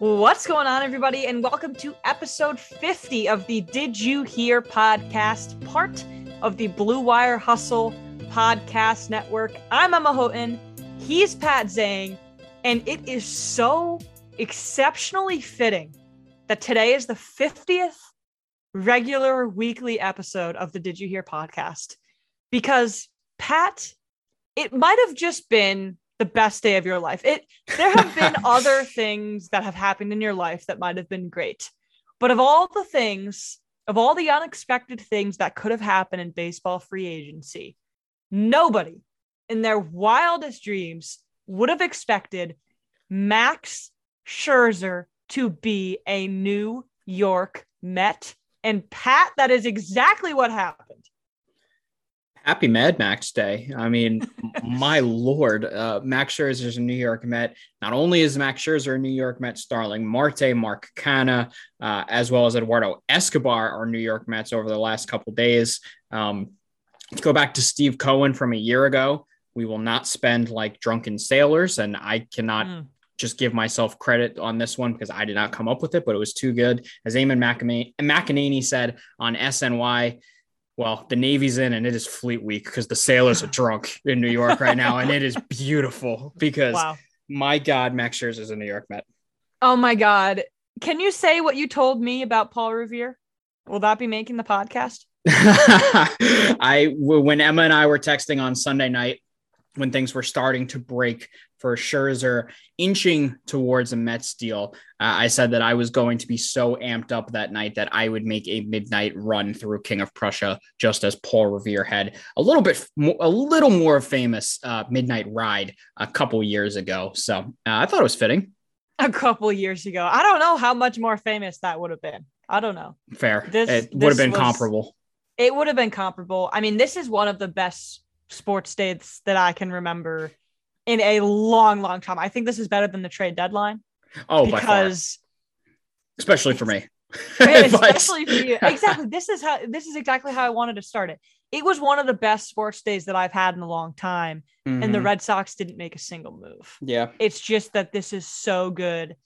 What's going on, everybody? And welcome to episode 50 of the Did You Hear podcast, part of the Blue Wire Hustle podcast network. I'm Emma Houghton. He's Pat Zhang. And it is so exceptionally fitting that today is the 50th regular weekly episode of the Did You Hear podcast. Because, Pat, it might have just been the best day of your life. It there have been other things that have happened in your life that might have been great. But of all the things, of all the unexpected things that could have happened in baseball free agency, nobody in their wildest dreams would have expected Max Scherzer to be a New York Met. And Pat, that is exactly what happened. Happy Mad Max Day. I mean, my lord, uh, Max Scherzer is a New York Met. Not only is Max Scherzer a New York Met starling, Marte, Mark Canha, uh, as well as Eduardo Escobar are New York Mets over the last couple days. Um, go back to Steve Cohen from a year ago. We will not spend like drunken sailors, and I cannot mm. just give myself credit on this one because I did not come up with it, but it was too good. As Eamon McAnaney said on SNY, well, the Navy's in and it is Fleet Week because the sailors are drunk in New York right now, and it is beautiful because wow. my God, Max Scherzer is a New York Met. Oh my God. Can you say what you told me about Paul Revere? Will that be making the podcast? I when Emma and I were texting on Sunday night, when things were starting to break for Scherzer inching towards a Mets deal, uh, I said that I was going to be so amped up that night that I would make a midnight run through King of Prussia, just as Paul Revere had a little bit, a little more famous uh, midnight ride a couple years ago. So uh, I thought it was fitting. A couple years ago, I don't know how much more famous that would have been. I don't know. Fair. This, it would have been was, comparable. It would have been comparable. I mean, this is one of the best sports dates that I can remember in a long, long time. I think this is better than the trade deadline. Oh, because especially for me. especially for you. Exactly. This is how this is exactly how I wanted to start it. It was one of the best sports days that I've had in a long time. Mm-hmm. And the mm-hmm. Red Sox didn't make a single move. Yeah. It's just that this is so good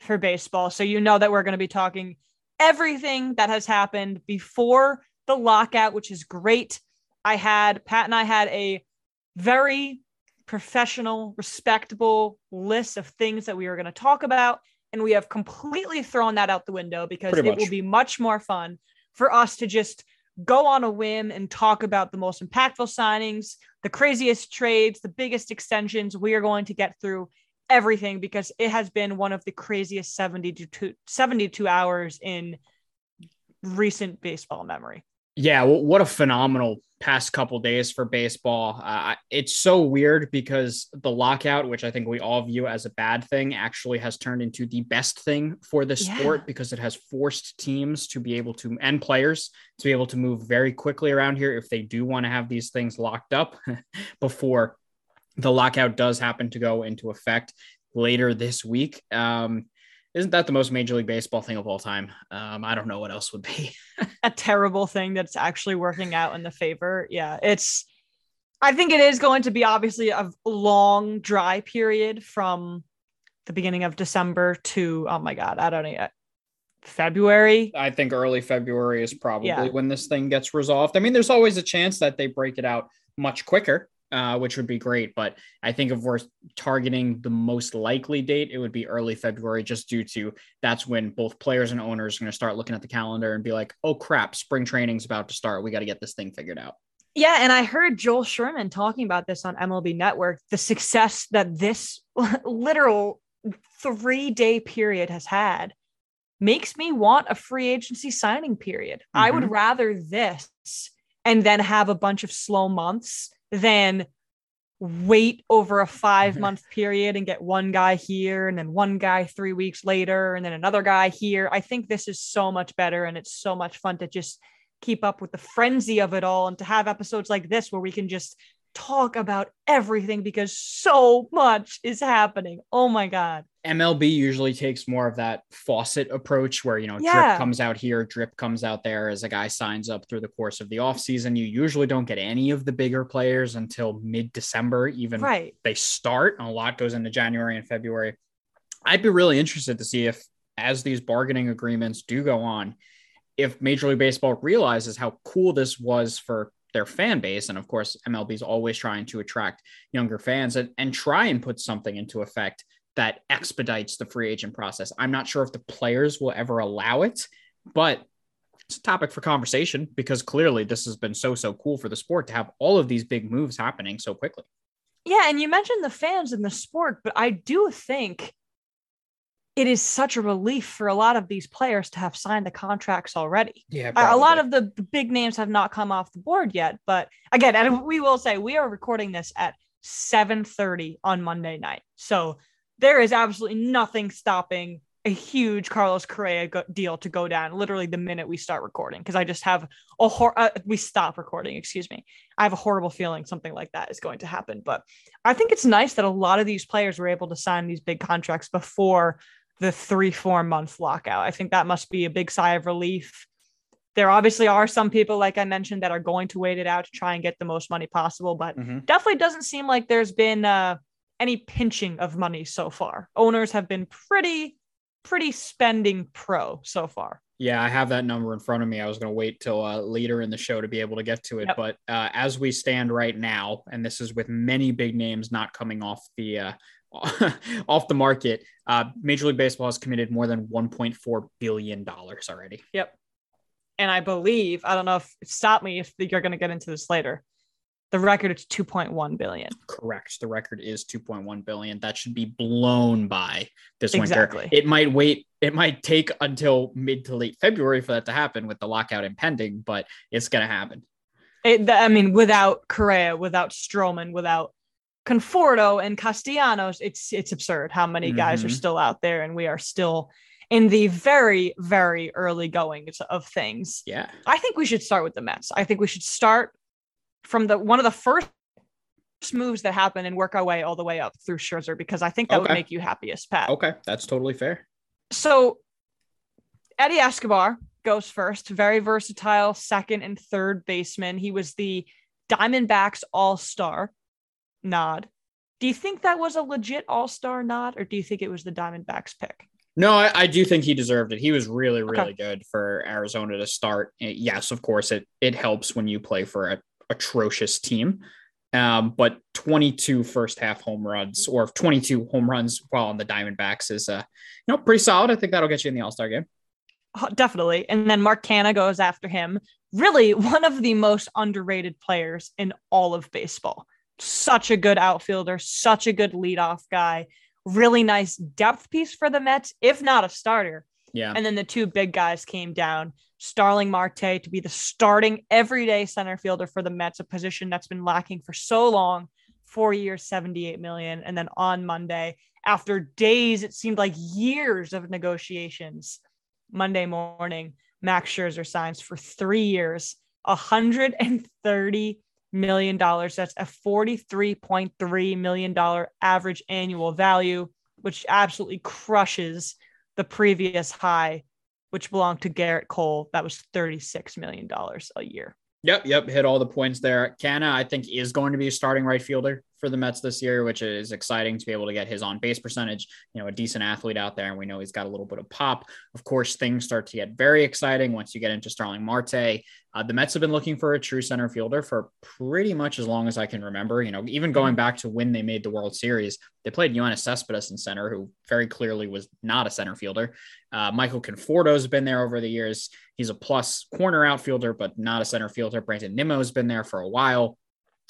for baseball. So you know that we're going to be talking everything that has happened before the lockout, which is great. I had Pat and I had a very professional, respectable list of things that we were going to talk about. And we have completely thrown that out the window because it will be much more fun for us to just go on a whim and talk about the most impactful signings, the craziest trades, the biggest extensions. We are going to get through everything because it has been one of the craziest 72, 72 hours in recent baseball memory. Yeah, well, what a phenomenal past couple days for baseball. Uh, it's so weird because the lockout, which I think we all view as a bad thing, actually has turned into the best thing for the yeah. sport because it has forced teams to be able to and players to be able to move very quickly around here if they do want to have these things locked up before the lockout does happen to go into effect later this week. Um, isn't that the most Major League Baseball thing of all time? Um, I don't know what else would be. a terrible thing that's actually working out in the favor. Yeah, it's. I think it is going to be obviously a long dry period from the beginning of December to oh my god, I don't know. February. I think early February is probably yeah. when this thing gets resolved. I mean, there's always a chance that they break it out much quicker uh, which would be great. But I think if we're targeting the most likely date, it would be early February, just due to that's when both players and owners are going to start looking at the calendar and be like, oh crap, spring training's about to start. We got to get this thing figured out. Yeah, and I heard Joel Sherman talking about this on MLB Network, the success that this literal three day period has had makes me want a free agency signing period. Mm-hmm. I would mm-hmm. rather this and then have a bunch of slow months than wait over a five month period and get one guy here and then one guy three weeks later and then another guy here. I think this is so much better and it's so much fun to just keep up with the frenzy of it all and to have episodes like this where we can just talk about everything because so much is happening. Oh my God. MLB usually takes more of that faucet approach where, you know, yeah. drip comes out here, drip comes out there as a guy signs up through the course of the offseason. You usually don't get any of the bigger players until mid December, even right. they start. A lot goes into January and February. I'd be really interested to see if, as these bargaining agreements do go on, if Major League Baseball realizes how cool this was for their fan base, and of course, MLB is always trying to attract younger fans and, and try and put something into effect that expedites the free agent process. I'm not sure if the players will ever allow it, but it's a topic for conversation because clearly this has been so, so cool for the sport to have all of these big moves happening so quickly. Yeah. And you mentioned the fans in the sport, but I do think it is such a relief for a lot of these players to have signed the contracts already. Yeah. A lot of the, the big names have not come off the board yet. But again, and we will say we are recording this at 7:30 on Monday night. So there is absolutely nothing stopping a huge Carlos Correa go- deal to go down literally the minute we start recording because I just have a hor- uh, we stop recording, excuse me. I have a horrible feeling something like that is going to happen, but I think it's nice that a lot of these players were able to sign these big contracts before the 3-4 month lockout. I think that must be a big sigh of relief. There obviously are some people like I mentioned that are going to wait it out to try and get the most money possible, but mm-hmm. definitely doesn't seem like there's been uh any pinching of money so far. Owners have been pretty, pretty spending pro so far. Yeah, I have that number in front of me. I was going to wait till uh, later in the show to be able to get to it. Yep. But uh, as we stand right now, and this is with many big names not coming off the uh, off the market, uh, Major League Baseball has committed more than 1.4 billion dollars already. Yep. And I believe I don't know if stop me if you're going to get into this later. The record is 2.1 billion. Correct. The record is 2.1 billion. That should be blown by this exactly. winter. It might wait. It might take until mid to late February for that to happen with the lockout impending, but it's going to happen. It, I mean, without Correa, without Stroman, without Conforto and Castellanos, it's it's absurd how many guys mm-hmm. are still out there, and we are still in the very very early goings of things. Yeah, I think we should start with the Mets. I think we should start from the one of the first moves that happen and work our way all the way up through Scherzer because I think that okay. would make you happiest, Pat. Okay, that's totally fair. So Eddie Escobar goes first, very versatile second and third baseman. He was the Diamondbacks All Star nod. Do you think that was a legit All Star nod, or do you think it was the Diamondbacks pick? No, I, I, do think he deserved it. He was really, really okay. good for Arizona to start. Yes, of course, it it helps when you play for a atrocious team. Um, but 22 first half home runs or 22 home runs while on the Diamondbacks is uh, you know pretty solid. I think that'll get you in the All Star game. Oh, definitely. And then Mark Canha goes after him. Really, one of the most underrated players in all of baseball. Such a good outfielder, such a good leadoff guy. Really nice depth piece for the Mets, if not a starter. Yeah. And then the two big guys came down. Starling Marte to be the starting everyday center fielder for the Mets, a position that's been lacking for so long. Four years, 78 million. And then on Monday, after days, it seemed like years of negotiations, Monday morning, Max Scherzer signs for three years, $130 million. dollars. That's a $43.3 million average annual value, which absolutely crushes the previous high which belonged to Garrett Cole. That was $36 million a year. Yep, yep, hit all the points there. Canha, I think, is going to be a starting right fielder for the Mets this year, which is exciting to be able to get his on base percentage. You know, a decent athlete out there, and we know he's got a little bit of pop. Of course, things start to get very exciting once you get into Starling Marte. Uh, the Mets have been looking for a true center fielder for pretty much as long as I can remember. You know, even going back to when they made the World Series, they played Yoenis Cespedes in center, who very clearly was not a center fielder. Uh, Michael Conforto's been there over the years. He's a plus corner outfielder, but not a center fielder. Brandon Nimmo's been there for a while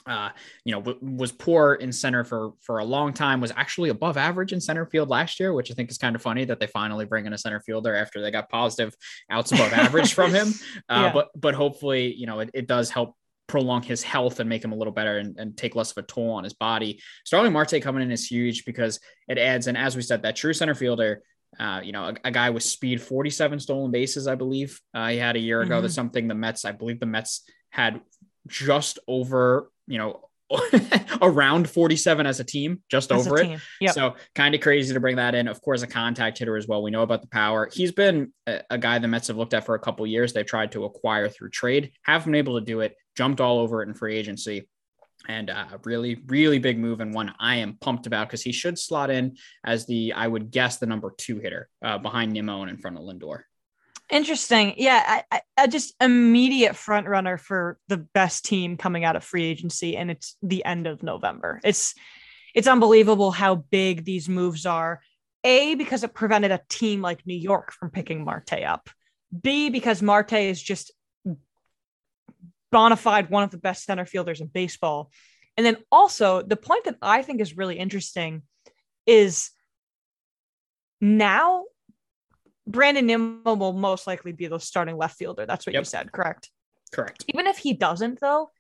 uh, you know, w- was poor in center for for a long time. Was actually above average in center field last year, which I think is kind of funny that they finally bring in a center fielder after they got positive outs above average from him. Uh, yeah. But but hopefully, you know, it, it does help prolong his health and make him a little better and, and take less of a toll on his body. Starling Marte coming in is huge because it adds, and as we said, that true center fielder. Uh, you know, a, a, guy with speed, 47 stolen bases, I believe uh, he had a year ago. Mm-hmm. That's something the Mets, I believe the Mets had just over you know, around 47 as a team, just as over it. Yep. So kind of crazy to bring that in. Of course, a contact hitter as well. We know about the power. He's been a, a guy the Mets have looked at for a couple years. They've tried to acquire through trade, haven't been able to do it. Jumped all over it in free agency. and a uh, really, really big move and one I am pumped about because he should slot in as the, I would guess, the number two hitter uh, behind Nimmo and in front of Lindor. Interesting. Yeah, I, I, just immediate front runner for the best team coming out of free agency, and it's the end of November. It's it's unbelievable how big these moves are. A because it prevented a team like New York from picking Marte up. B because Marte is just bona fide one of the best center fielders in baseball. And then also the point that I think is really interesting is now Brandon Nimmo will most likely be the starting left fielder. That's what yep. you said, correct? Correct. Even if he doesn't, though,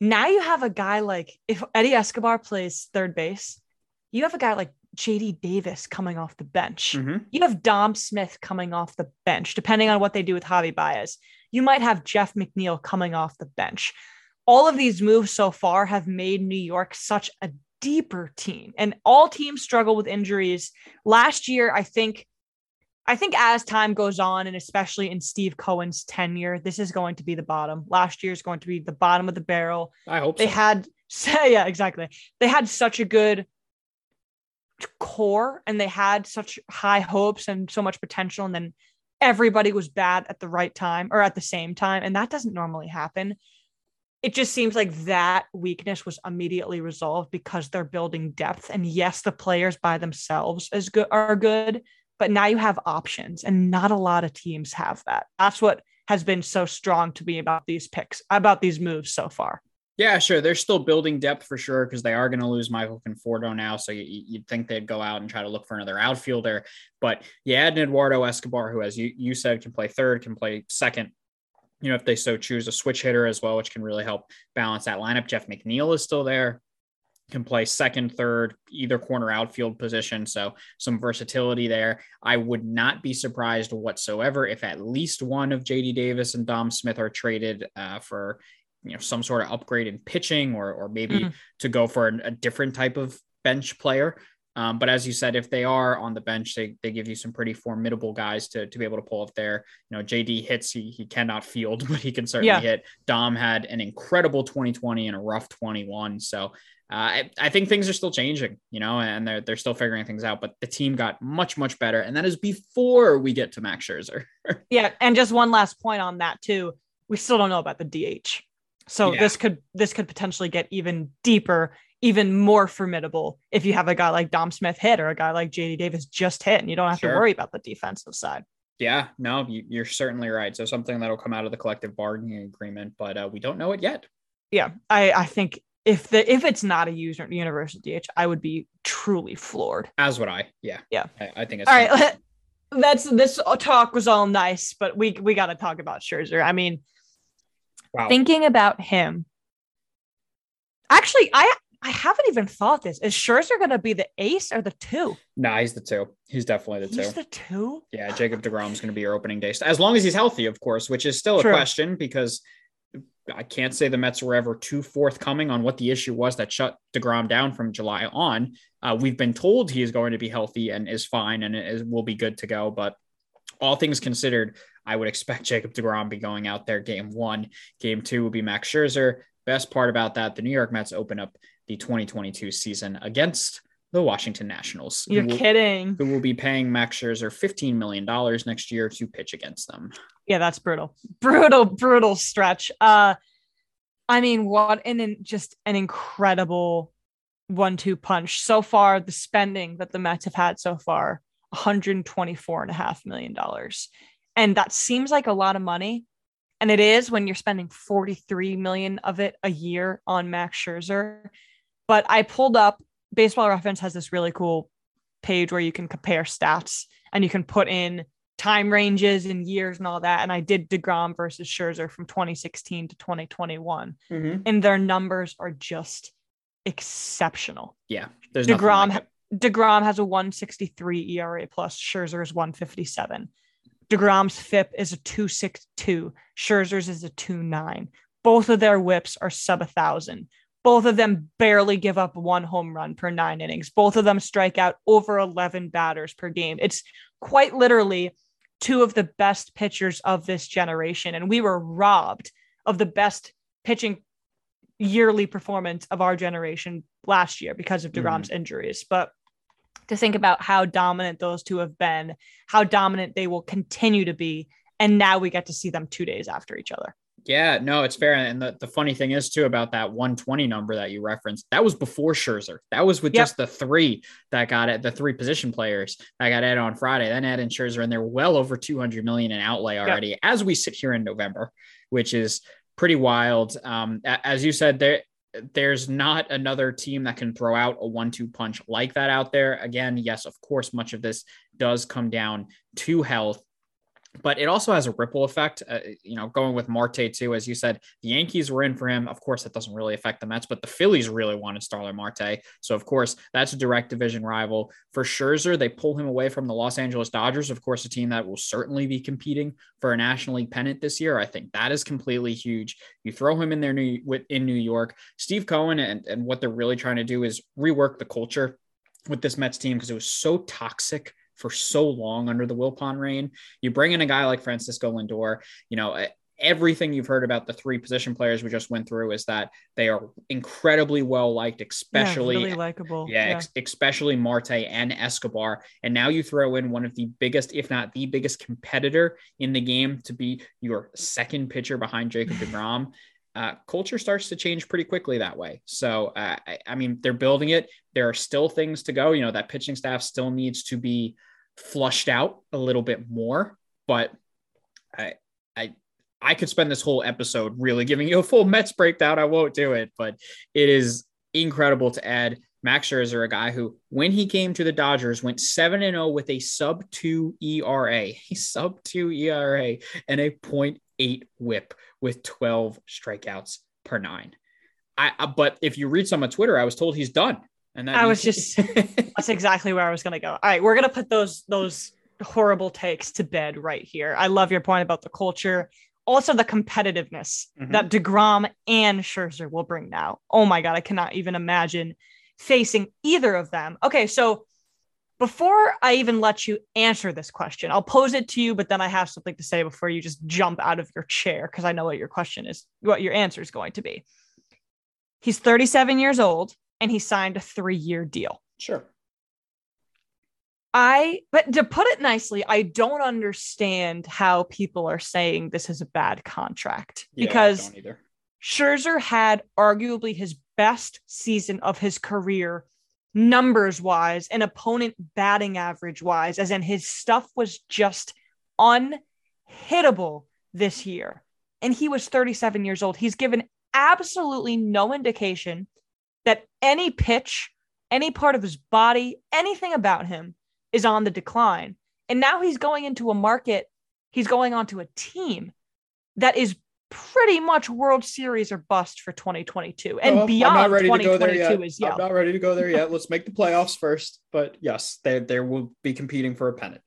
now you have a guy like if Eddie Escobar plays third base, you have a guy like JD Davis coming off the bench. Mm-hmm. You have Dom Smith coming off the bench, depending on what they do with Javi Baez. You might have Jeff McNeil coming off the bench. All of these moves so far have made New York such a deeper team, and all teams struggle with injuries. Last year, I think I think as time goes on, and especially in Steve Cohen's tenure, this is going to be the bottom. Last year is going to be the bottom of the barrel. I hope they so. had, yeah, exactly. They had such a good core, and they had such high hopes and so much potential, and then everybody was bad at the right time or at the same time, and that doesn't normally happen. It just seems like that weakness was immediately resolved because they're building depth. And yes, the players by themselves is good are good, but now you have options and not a lot of teams have that. That's what has been so strong to me about these picks, about these moves so far. Yeah, sure. They're still building depth for sure because they are going to lose Michael Conforto now. So you, would think they'd go out and try to look for another outfielder. But you add Eduardo Escobar, who, as you, you said, can play third, can play second. You know, if they so choose, a switch hitter as well, which can really help balance that lineup. Jeff McNeil is still there can play second, third, either corner outfield position. So some versatility there. I would not be surprised whatsoever if at least one of JD Davis and Dom Smith are traded uh, for you know some sort of upgrade in pitching or or maybe mm-hmm. to go for a, a different type of bench player. Um, but as you said, if they are on the bench, they, they give you some pretty formidable guys to, to be able to pull up there. You know, JD hits, he, he cannot field, but he can certainly yeah. hit. Dom had an incredible 2020 and a rough 21. So I, I, think things are still changing, you know, and they're they're still figuring things out. But the team got much much better, and that is before we get to Max Scherzer. yeah, and just one last point on that too. We still don't know about the DH, so yeah. this could this could potentially get even deeper, even more formidable if you have a guy like Dom Smith hit or a guy like JD Davis just hit, and you don't have sure. to worry about the defensive side. Yeah, no, you, are certainly right. So something that'll come out of the collective bargaining agreement, but uh, we don't know it yet. Yeah, I I think if the if it's not a user universal DH, I would be truly floored. As would I. Yeah. Yeah. I, I think it's all right. That's this talk was all nice, but we we got to talk about Scherzer. I mean, wow. thinking about him. Actually, I I haven't even thought this. Is Scherzer going to be the ace or the two? No, nah, he's the two. He's definitely the he's two. the two. Yeah, Jacob Degrom is going to be your opening day, as long as he's healthy, of course, which is still a question because I can't say the Mets were ever too forthcoming on what the issue was that shut DeGrom down from July on. Uh, we've been told he is going to be healthy and is fine and is, will be good to go. But all things considered, I would expect Jacob DeGrom be going out there game one. Game two will be Max Scherzer. Best part about that, the New York Mets open up the 2022 season against the Washington Nationals. You're who will, kidding. Who will be paying Max Scherzer $15 million next year to pitch against them. Yeah, that's brutal. Brutal, brutal stretch. Uh I mean, what an just an incredible one-two punch. So far, the spending that the Mets have had so far, 124 and a half million dollars. And that seems like a lot of money. And it is when you're spending 43 million of it a year on Max Scherzer. But I pulled up Baseball Reference has this really cool page where you can compare stats and you can put in time ranges and years and all that. And I did DeGrom versus Scherzer from 2016 to 2021. Mm-hmm. And their numbers are just exceptional. Yeah. There's DeGrom, like DeGrom has a 163 ERA plus, Scherzer is 157. DeGrom's FIP is a 262, Scherzer's is a 29. Both of their whips are sub a thousand. Both of them barely give up one home run per nine innings. Both of them strike out over 11 batters per game. It's quite literally two of the best pitchers of this generation. And we were robbed of the best pitching yearly performance of our generation last year because of DeGrom's mm. injuries. But to think about how dominant those two have been, how dominant they will continue to be. And now we get to see them two days after each other. Yeah, no, it's fair. And the, the funny thing is, too, about that 120 number that you referenced, that was before Scherzer. That was with yep. just the three that got it, the three position players that got added on Friday. Then add in Scherzer, and they're well over 200 million in outlay already yep. as we sit here in November, which is pretty wild. Um, as you said, there there's not another team that can throw out a one-two punch like that out there. Again, yes, of course, much of this does come down to health but it also has a ripple effect. Uh, you know, going with Marte too, as you said, the Yankees were in for him. Of course, that doesn't really affect the Mets, but the Phillies really wanted Starling Marte. So, of course, that's a direct division rival. For Scherzer, they pull him away from the Los Angeles Dodgers, of course, a team that will certainly be competing for a National League pennant this year. I think that is completely huge. You throw him in there new, in New York. Steve Cohen and, and what they're really trying to do is rework the culture with this Mets team because it was so toxic for so long under the Wilpon reign. You bring in a guy like Francisco Lindor, you know, everything you've heard about the three position players we just went through is that they are incredibly well liked, especially yeah, really likable. Yeah, yeah. Ex- especially Marte and Escobar. And now you throw in one of the biggest, if not the biggest competitor in the game to be your second pitcher behind Jacob DeGrom. Uh, culture starts to change pretty quickly that way. So, uh, I, I, mean, they're building it. There are still things to go. You know, that pitching staff still needs to be flushed out a little bit more, but I, I, I could spend this whole episode really giving you a full Mets breakdown. I won't do it, but it is incredible to add Max Scherzer, a guy who, when he came to the Dodgers, went 7 and 0 with a sub 2 ERA, a sub 2 ERA, and a 0.8 whip with 12 strikeouts per nine. I, but if you read some on Twitter, I was told he's done. And that I was just that's exactly where I was gonna go. All right, we're gonna put those those horrible takes to bed right here. I love your point about the culture. Also, the competitiveness mm-hmm. that DeGrom and Scherzer will bring now. Oh my God, I cannot even imagine facing either of them. Okay, so before I even let you answer this question, I'll pose it to you, but then I have something to say before you just jump out of your chair because I know what your question is, what your answer is going to be. He's 37 years old and he signed a three year deal. Sure. I, but to put it nicely, I don't understand how people are saying this is a bad contract yeah, because Scherzer had arguably his best season of his career numbers wise and opponent batting average wise, as in his stuff was just unhittable this year. And he was 37 years old. He's given absolutely no indication that any pitch, any part of his body, anything about him is on the decline. And now he's going into a market, he's going onto a team that is pretty much World Series or bust for 2022 and beyond. I'm not ready to go there yet. Is, yeah. I'm not ready to go there yet. Let's make the playoffs first. But yes, they, they will be competing for a pennant.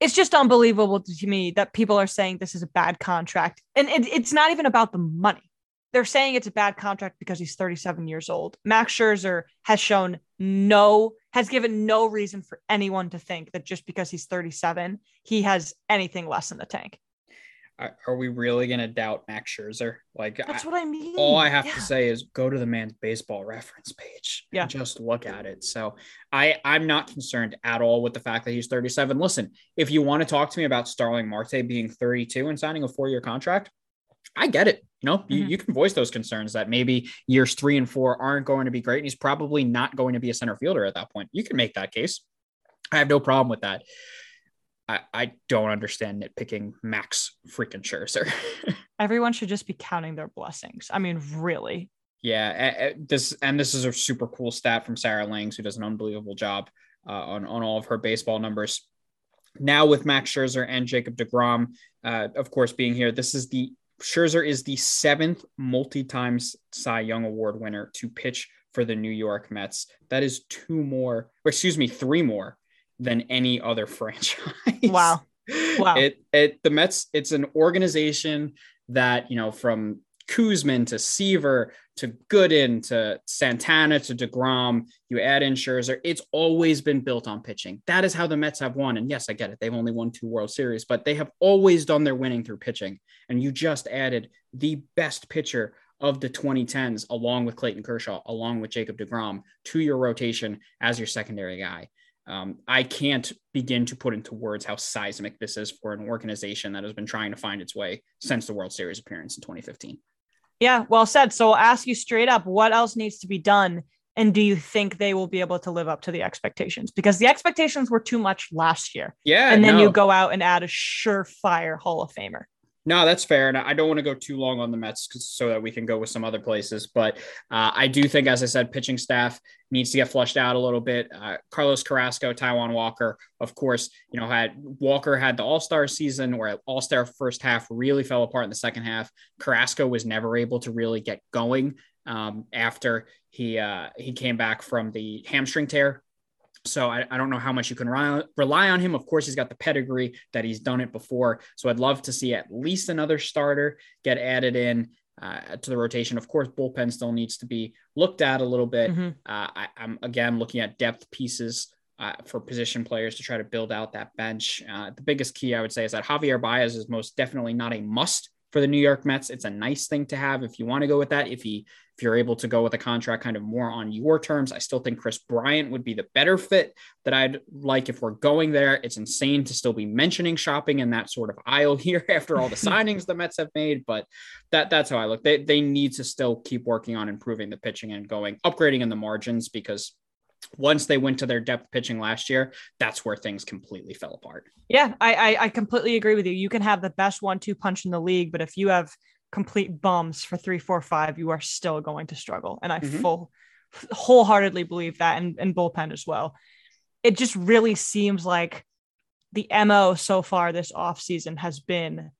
It's just unbelievable to me that people are saying this is a bad contract. And it, it's not even about the money. They're saying it's a bad contract because he's 37 years old. Max Scherzer has shown no, has given no reason for anyone to think that just because he's 37, he has anything less in the tank are we really going to doubt Max Scherzer? Like that's I, what I mean. All I have yeah. to say is go to the man's baseball reference page. Yeah, just look at it. So I I'm not concerned at all with the fact that he's 37. Listen, if you want to talk to me about Starling Marte being 32 and signing a four year contract, I get it. You know, mm-hmm. you, you can voice those concerns that maybe years three and four aren't going to be great, and he's probably not going to be a center fielder at that point. You can make that case. I have no problem with that. I, I don't understand nitpicking Max freaking Scherzer. Everyone should just be counting their blessings. I mean, really. Yeah, this and this is a super cool stat from Sarah Langs, who does an unbelievable job uh, on on all of her baseball numbers. Now with Max Scherzer and Jacob Degrom, uh, of course, being here, this is the Scherzer is the seventh multi-time Cy Young Award winner to pitch for the New York Mets. That is two more, or excuse me, three more than any other franchise. Wow. Wow. It it the Mets, it's an organization that, you know, from Koosman to Seaver to Gooden to Santana to DeGrom, you add in Scherzer. It's always been built on pitching. That is how the Mets have won. And yes, I get it. They've only won two World Series, but they have always done their winning through pitching. And you just added the best pitcher of the 2010s, along with Clayton Kershaw, along with Jacob DeGrom, to your rotation as your secondary guy. Um, I can't begin to put into words how seismic this is for an organization that has been trying to find its way since the World Series appearance in 2015. Yeah, well said. So I'll ask you straight up what else needs to be done? And do you think they will be able to live up to the expectations? Because the expectations were too much last year. Yeah. And then no. you go out and add a surefire Hall of Famer. No, that's fair. And I don't want to go too long on the Mets so that we can go with some other places. But uh, I do think, as I said, pitching staff needs to get flushed out a little bit. Uh, Carlos Carrasco, Taijuan Walker, of course, you know, had Walker had the All Star season where All Star first half really fell apart in the second half. Carrasco was never able to really get going um, after he uh, he came back from the hamstring tear so I, I, don't know how much you can rely, rely on him. Of course, he's got the pedigree that he's done it before. So I'd love to see at least another starter get added in uh, to the rotation. Of course, bullpen still needs to be looked at a little bit. Mm-hmm. Uh, I, am again looking at depth pieces uh, for position players to try to build out that bench. Uh, the biggest key I would say is that Javier Baez is most definitely not a must for the New York Mets. It's a nice thing to have if you want to go with that. If he if you're able to go with a contract kind of more on your terms, I still think Kris Bryant would be the better fit that I'd like if we're going there. It's insane to still be mentioning shopping in that sort of aisle here after all the signings the Mets have made, but that that's how I look. They they need to still keep working on improving the pitching and going upgrading in the margins because once they went to their depth pitching last year, that's where things completely fell apart. Yeah, I, I, I completely agree with you. You can have the best one-two punch in the league, but if you have complete bums for three, four, five, you are still going to struggle. And I mm-hmm. full wholeheartedly believe that, and, and bullpen as well. It just really seems like the mo so far this offseason has been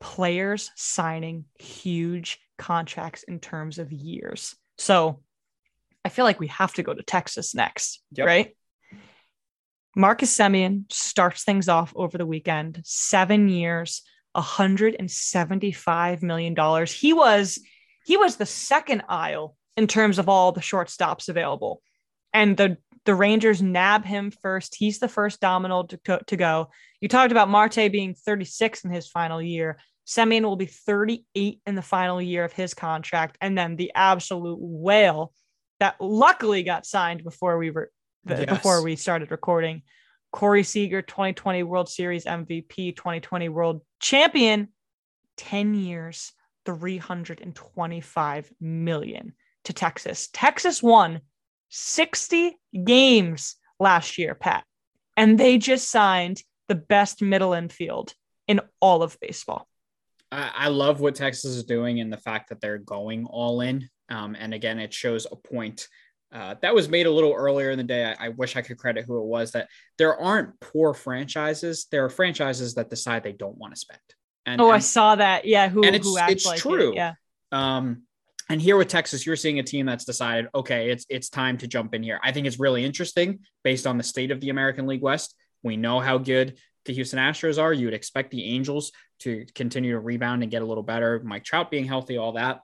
players signing huge contracts in terms of years. So I feel like we have to go to Texas next, yep. right? Marcus Semien starts things off over the weekend, seven years, $175 million. He was he was the second aisle in terms of all the shortstops available. And the the Rangers nab him first. He's the first domino to, to go. You talked about Marte being 36 in his final year. Semien will be 38 in the final year of his contract. And then the absolute whale that luckily got signed before we were yes. before we started recording. Corey Seager, 2020 World Series MVP, 2020 World Champion, 10 years, 325 million to Texas. Texas won 60 games last year, Pat, and they just signed the best middle infield in all of baseball. I love what Texas is doing and the fact that they're going all in. Um, and again, it shows a point uh, that was made a little earlier in the day. I, I, wish I could credit who it was that there aren't poor franchises. There are franchises that decide they don't want to spend. And, oh, and, I saw that. Yeah. Who, and it's, who it's like true. It. Yeah. Um, and here with Texas, you're seeing a team that's decided, okay, it's it's time to jump in here. I think it's really interesting based on the state of the American League West. We know how good the Houston Astros are. You would expect the Angels to continue to rebound and get a little better. Mike Trout being healthy, all that.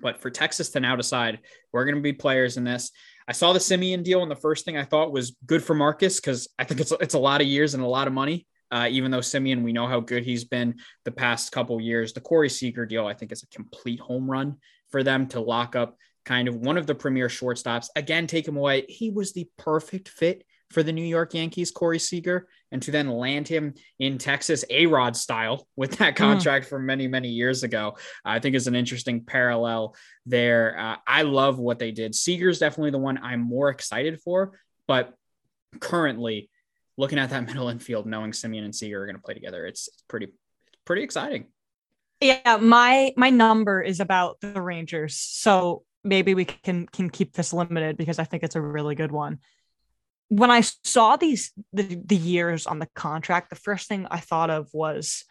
But for Texas to now decide we're going to be players in this, I saw the Semien deal, and the first thing I thought was good for Marcus because I think it's it's a lot of years and a lot of money. Uh, even though Semien, we know how good he's been the past couple years. The Corey Seager deal, I think, is a complete home run for them to lock up kind of one of the premier shortstops. Again, take him away. He was the perfect fit for the New York Yankees, Corey Seager, and to then land him in Texas, A Rod style, with that hmm. contract mm. from many, many years ago, I think is an interesting parallel there. Uh, I love what they did. Seager's definitely the one I'm more excited for, but currently, looking at that middle infield, knowing Semien and Seager are going to play together, it's, it's pretty, pretty exciting. Yeah, my my number is about the Rangers, so maybe we can can keep this limited because I think it's a really good one when I saw these the, the years on the contract, the first thing I thought of was,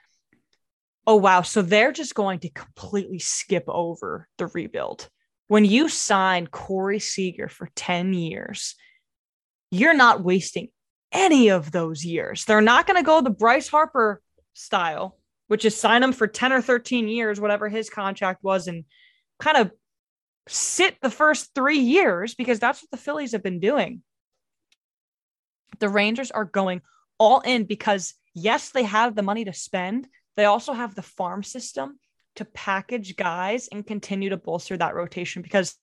oh wow, so they're just going to completely skip over the rebuild. When you sign Corey Seager for 10 years, you're not wasting any of those years. They're not going to go the Bryce Harper style, which is sign him for 10 or 13 years, whatever his contract was, and kind of sit the first three years because that's what the Phillies have been doing the Rangers are going all in because, yes, they have the money to spend. They also have the farm system to package guys and continue to bolster that rotation because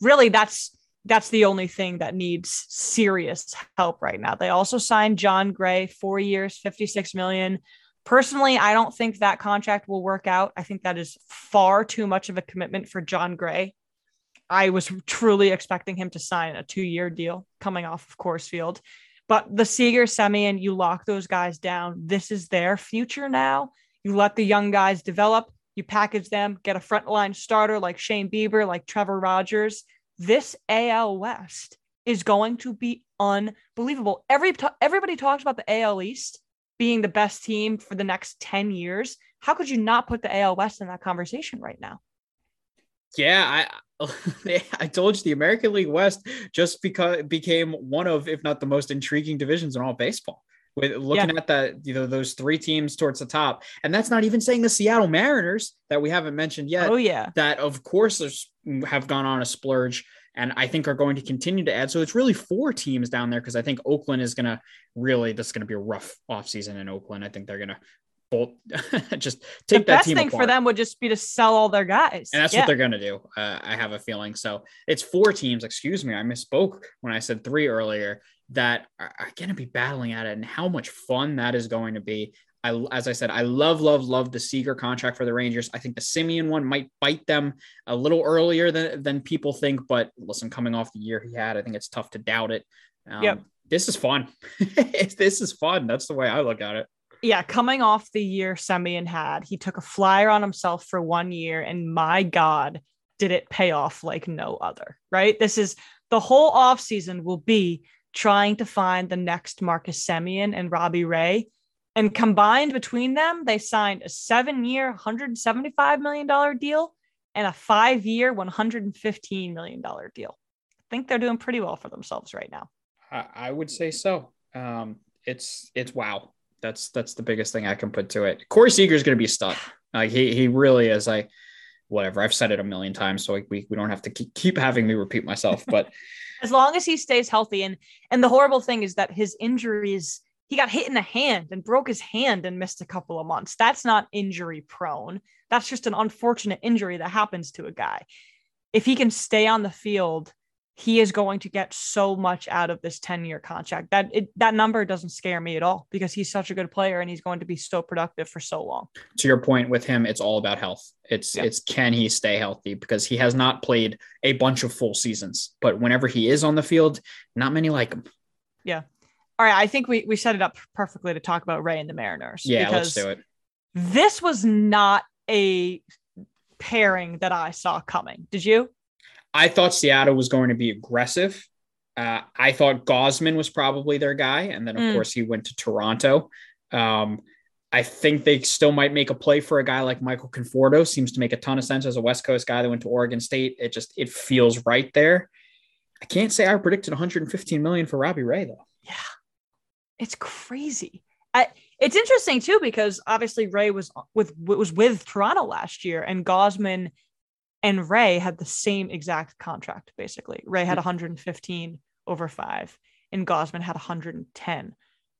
really that's that's the only thing that needs serious help right now. They also signed Jon Gray, four years, 56 million. Personally, I don't think that contract will work out. I think that is far too much of a commitment for Jon Gray. I was truly expecting him to sign a two year deal coming off of Coors Field. But the Seager, Semien, you lock those guys down. This is their future now. You let the young guys develop, you package them, get a frontline starter like Shane Bieber, like Trevor Rogers. This AL West is going to be unbelievable. Every everybody talks about the AL East being the best team for the next 10 years. How could you not put the AL West in that conversation right now? Yeah, I I told you the American League West just because became one of, if not the most intriguing divisions in all baseball. With looking yeah. at that, you know, those three teams towards the top, and that's not even saying the Seattle Mariners that we haven't mentioned yet. Oh yeah, that of course mm, have gone on a splurge and I think are going to continue to add. So it's really four teams down there because I think Oakland is going to really this is going to be a rough offseason in Oakland. I think they're going to both just take that. the best thing apart. for them would just be to sell all their guys and that's yeah. what they're going to do uh, i have a feeling so it's four teams excuse me i misspoke when i said three earlier that are, are going to be battling at it and how much fun that is going to be I, as I said, I love, love, love the Seager contract for the Rangers. I think the Semien one might bite them a little earlier than, than people think, but listen, coming off the year he had, I think it's tough to doubt it. Um, yep. This is fun. this is fun. That's the way I look at it yeah, coming off the year Semien had, he took a flyer on himself for one year, and my God, did it pay off like no other, right? This is the whole offseason will be trying to find the next Marcus Semien and Robbie Ray. And combined between them, they signed a seven year, $175 million deal and a five year, $115 million deal. I think they're doing pretty well for themselves right now. I, would say so. Um, it's it's wow. That's that's the biggest thing I can put to it. Corey Seager is going to be stuck. Like he he really is. I whatever. I've said it a million times, so we we don't have to keep, keep having me repeat myself. But as long as he stays healthy, and and the horrible thing is that his injuries. He got hit in the hand and broke his hand and missed a couple of months. That's not injury prone. That's just an unfortunate injury that happens to a guy. If he can stay on the field he is going to get so much out of this 10 year contract that it, that number doesn't scare me at all because he's such a good player and he's going to be so productive for so long. To your point with him it's all about health. It's yeah. it's can he stay healthy? Because he has not played a bunch of full seasons but whenever he is on the field not many like him. Yeah. All right i think we we set it up perfectly to talk about ray and the mariners yeah let's do it. this was not a pairing that i saw coming. Did you I thought Seattle was going to be aggressive. Uh, I thought Gausman was probably their guy, and then of mm. course he went to Toronto. Um, I think they still might make a play for a guy like Michael Conforto. Seems to make a ton of sense as a West Coast guy that went to Oregon State. It just it feels right there. I can't say I predicted 115 million for Robbie Ray though. Yeah, it's crazy. I, it's interesting too because obviously Ray was with was with Toronto last year, and Gausman and Ray had the same exact contract basically. Ray had hmm. 115 over 5 and Gausman had 110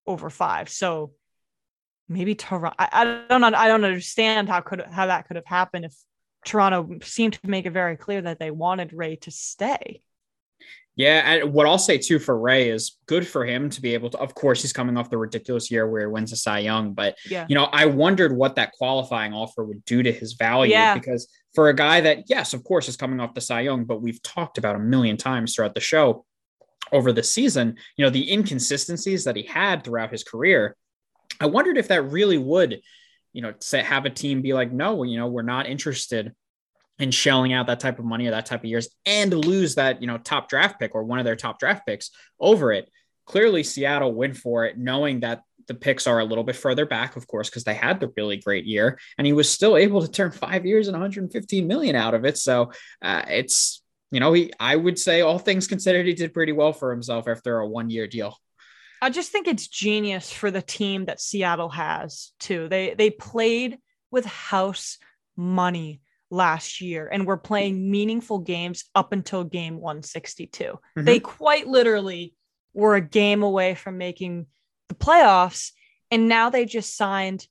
over 5. So maybe Toronto I, I don't I don't understand how could how that could have happened if Toronto seemed to make it very clear that they wanted Ray to stay. Yeah, and what I'll say too for Ray is good for him to be able to. Of course, he's coming off the ridiculous year where he wins a Cy Young, but yeah. you know, I wondered what that qualifying offer would do to his value yeah. because for a guy that, yes, of course, is coming off the Cy Young, but we've talked about a million times throughout the show over the season, you know, the inconsistencies that he had throughout his career. I wondered if that really would, you know, say have a team be like, no, you know, we're not interested in shelling out that type of money or that type of years and lose that, you know, top draft pick or one of their top draft picks over it. Clearly, Seattle went for it, knowing that the picks are a little bit further back, of course, because they had the really great year, and he was still able to turn five years and 115 million out of it. So uh, it's you know he I would say all things considered he did pretty well for himself after a one year deal. I just think it's genius for the team that Seattle has too. They they played with house money last year and were playing meaningful games up until game 162. Mm-hmm. They quite literally were a game away from making the playoffs. And now they just signed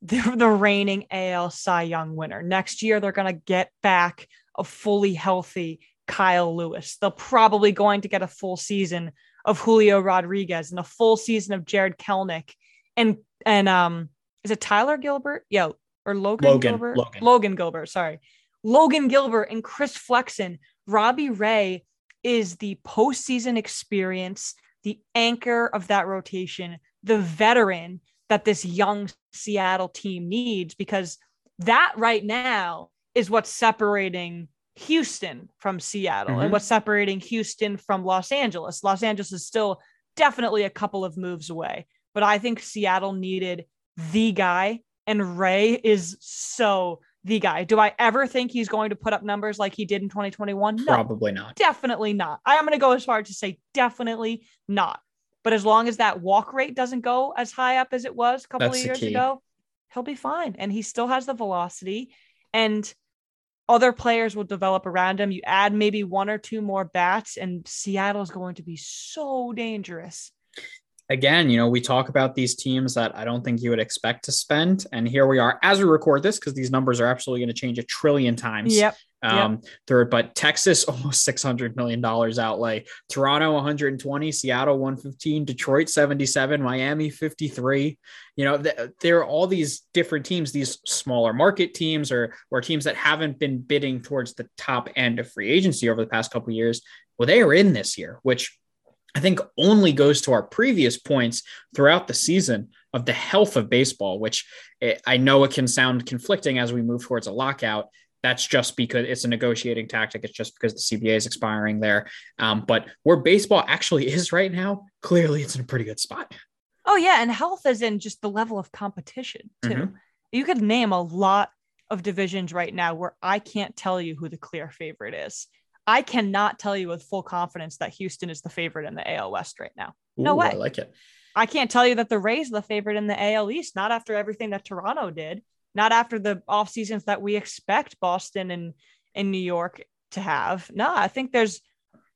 the, the reigning AL Cy Young winner. Next year, they're going to get back a fully healthy Kyle Lewis. They're probably going to get a full season of Julio Rodriguez and a full season of Jarred Kelenic and and um is it Tyler Gilbert? Yeah, or Logan, Logan Gilbert? Logan. Logan Gilbert, sorry. Logan Gilbert and Chris Flexen. Robbie Ray is the postseason experience, the anchor of that rotation, the veteran that this young Seattle team needs because that right now is what's separating Houston from Seattle mm-hmm. and what's separating Houston from Los Angeles. Los Angeles is still definitely a couple of moves away, but I think Seattle needed the guy, and Ray is so the guy. Do I ever think he's going to put up numbers like he did in 2021? No, Probably not. Definitely not. I am going to go as far to say definitely not. But as long as that walk rate doesn't go as high up as it was a couple That's of years ago, he'll be fine. And he still has the velocity. And other players will develop around him. You add maybe one or two more bats, and Seattle's going to be so dangerous. Again, you know, we talk about these teams that I don't think you would expect to spend. And here we are as we record this, because these numbers are absolutely going to change a trillion times. Yep. Um, yep. third, but Texas almost six hundred million dollars outlay. Toronto one hundred and twenty, Seattle one fifteen, Detroit seventy seven, Miami fifty three. You know, th- there are all these different teams, these smaller market teams, or or teams that haven't been bidding towards the top end of free agency over the past couple years. Well, they are in this year, which I think only goes to our previous points throughout the season of the health of baseball, which eh, I know it can sound conflicting as we move towards a lockout that's just because it's a negotiating tactic. It's just because the CBA is expiring there. Um, but where baseball actually is right now, clearly it's in a pretty good spot. Oh yeah, and health is in just the level of competition too. Mm-hmm. You could name a lot of divisions right now where I can't tell you who the clear favorite is. I cannot tell you with full confidence that Houston is the favorite in the AL West right now. No Ooh, way. I like it. I can't tell you that the Rays are the favorite in the AL East, not after everything that Toronto did not after the off seasons that we expect Boston and in New York to have. No, I think there's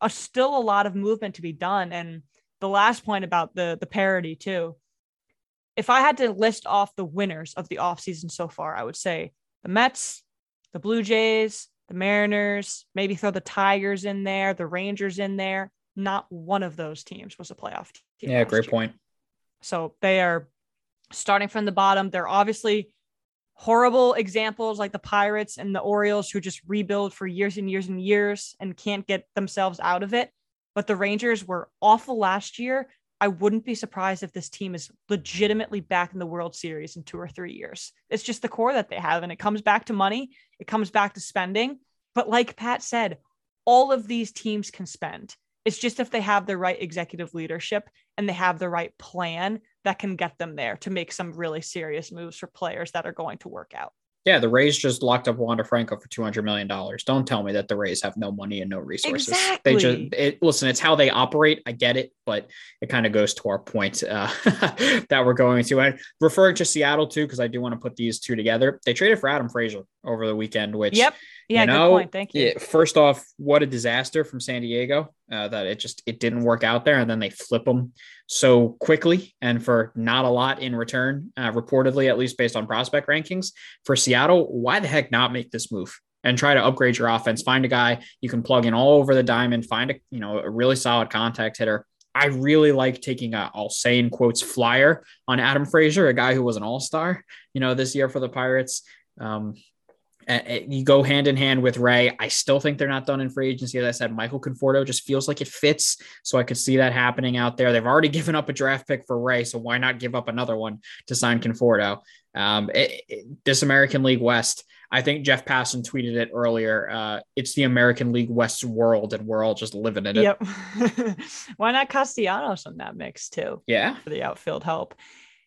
a, still a lot of movement to be done. And the last point about the the parity too. If I had to list off the winners of the offseason so far, I would say the Mets, the Blue Jays, the Mariners, maybe throw the Tigers in there, the Rangers in there. Not one of those teams was a playoff team. Yeah, great year. point. So they are starting from the bottom. They're obviously horrible examples like the Pirates and the Orioles who just rebuild for years and years and years and can't get themselves out of it. But the Rangers were awful last year. I wouldn't be surprised if this team is legitimately back in the World Series in two or three years. It's just the core that they have. And it comes back to money, it comes back to spending. But like Pat said, all of these teams can spend. It's just if they have the right executive leadership and they have the right plan that can get them there to make some really serious moves for players that are going to work out. Yeah, the Rays just locked up Wander Franco for two hundred million dollars. Don't tell me that the Rays have no money and no resources. Exactly. They just it, listen. It's how they operate. I get it, but it kind of goes to our point uh, that we're going to. And referring to Seattle too, because I do want to put these two together. They traded for Adam Frazier over the weekend, which yep, yeah, you know, good point. Thank you. It, first off, what a disaster from San Diego uh, that it just it didn't work out there, and then they flip them so quickly and for not a lot in return, uh, reportedly, at least based on prospect rankings for Seattle. Why the heck not make this move? and try to upgrade your offense. Find a guy you can plug in all over the diamond. Find a you know a really solid contact hitter. I really like taking a I'll say in quotes flyer on Adam Frazier, a guy who was an all star you know this year for the Pirates. Um, you go hand in hand with Ray. I still think they're not done in free agency. As I said, Michael Conforto just feels like it fits. So I could see that happening out there. They've already given up a draft pick for Ray. So why not give up another one to sign Conforto? Um, it, it, this American League West, I think Jeff Passan tweeted it earlier. Uh, it's the American League West world, and we're all just living in it. Yep. why not Castellanos in that mix too? Yeah. For the outfield help.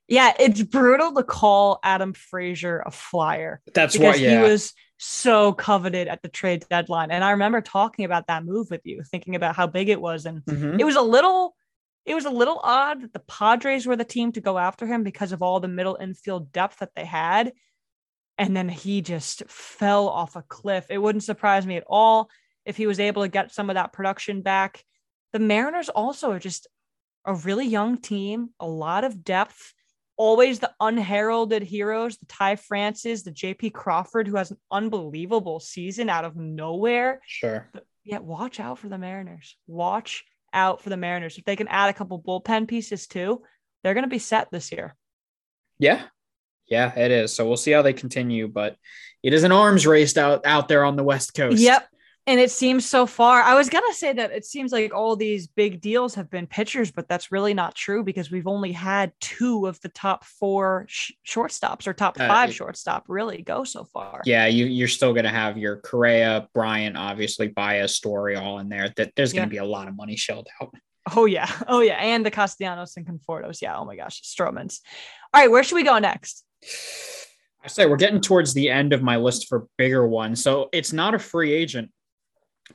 Yeah, it's brutal to call Adam Frazier a flyer. That's why yeah. he was so coveted at the trade deadline. And I remember talking about that move with you, thinking about how big it was. And mm-hmm. it was a little it was a little odd that the Padres were the team to go after him because of all the middle infield depth that they had. And then he just fell off a cliff. It wouldn't surprise me at all if he was able to get some of that production back. The Mariners also are just a really young team, a lot of depth always the unheralded heroes, the Ty Francis, the JP Crawford, who has an unbelievable season out of nowhere. Sure. Yeah, watch out for the Mariners. Watch out for the Mariners. If they can add a couple bullpen pieces too, they're going to be set this year. Yeah. Yeah, it is. So we'll see how they continue, but it is an arms race out out there on the West Coast. Yep. And it seems so far. I was gonna say that it seems like all these big deals have been pitchers, but that's really not true because we've only had two of the top four sh- shortstops or top Uh, five shortstop really go so far. Yeah, you you're still gonna have your Correa, Bryant, obviously Baez story all in there. That there's gonna Yeah. be a lot of money shelled out. Oh yeah, oh yeah, and the Castellanos and Confortos. Yeah. Oh my gosh, Stroman's. All right, where should we go next? I say we're getting towards the end of my list for bigger ones. So it's not a free agent,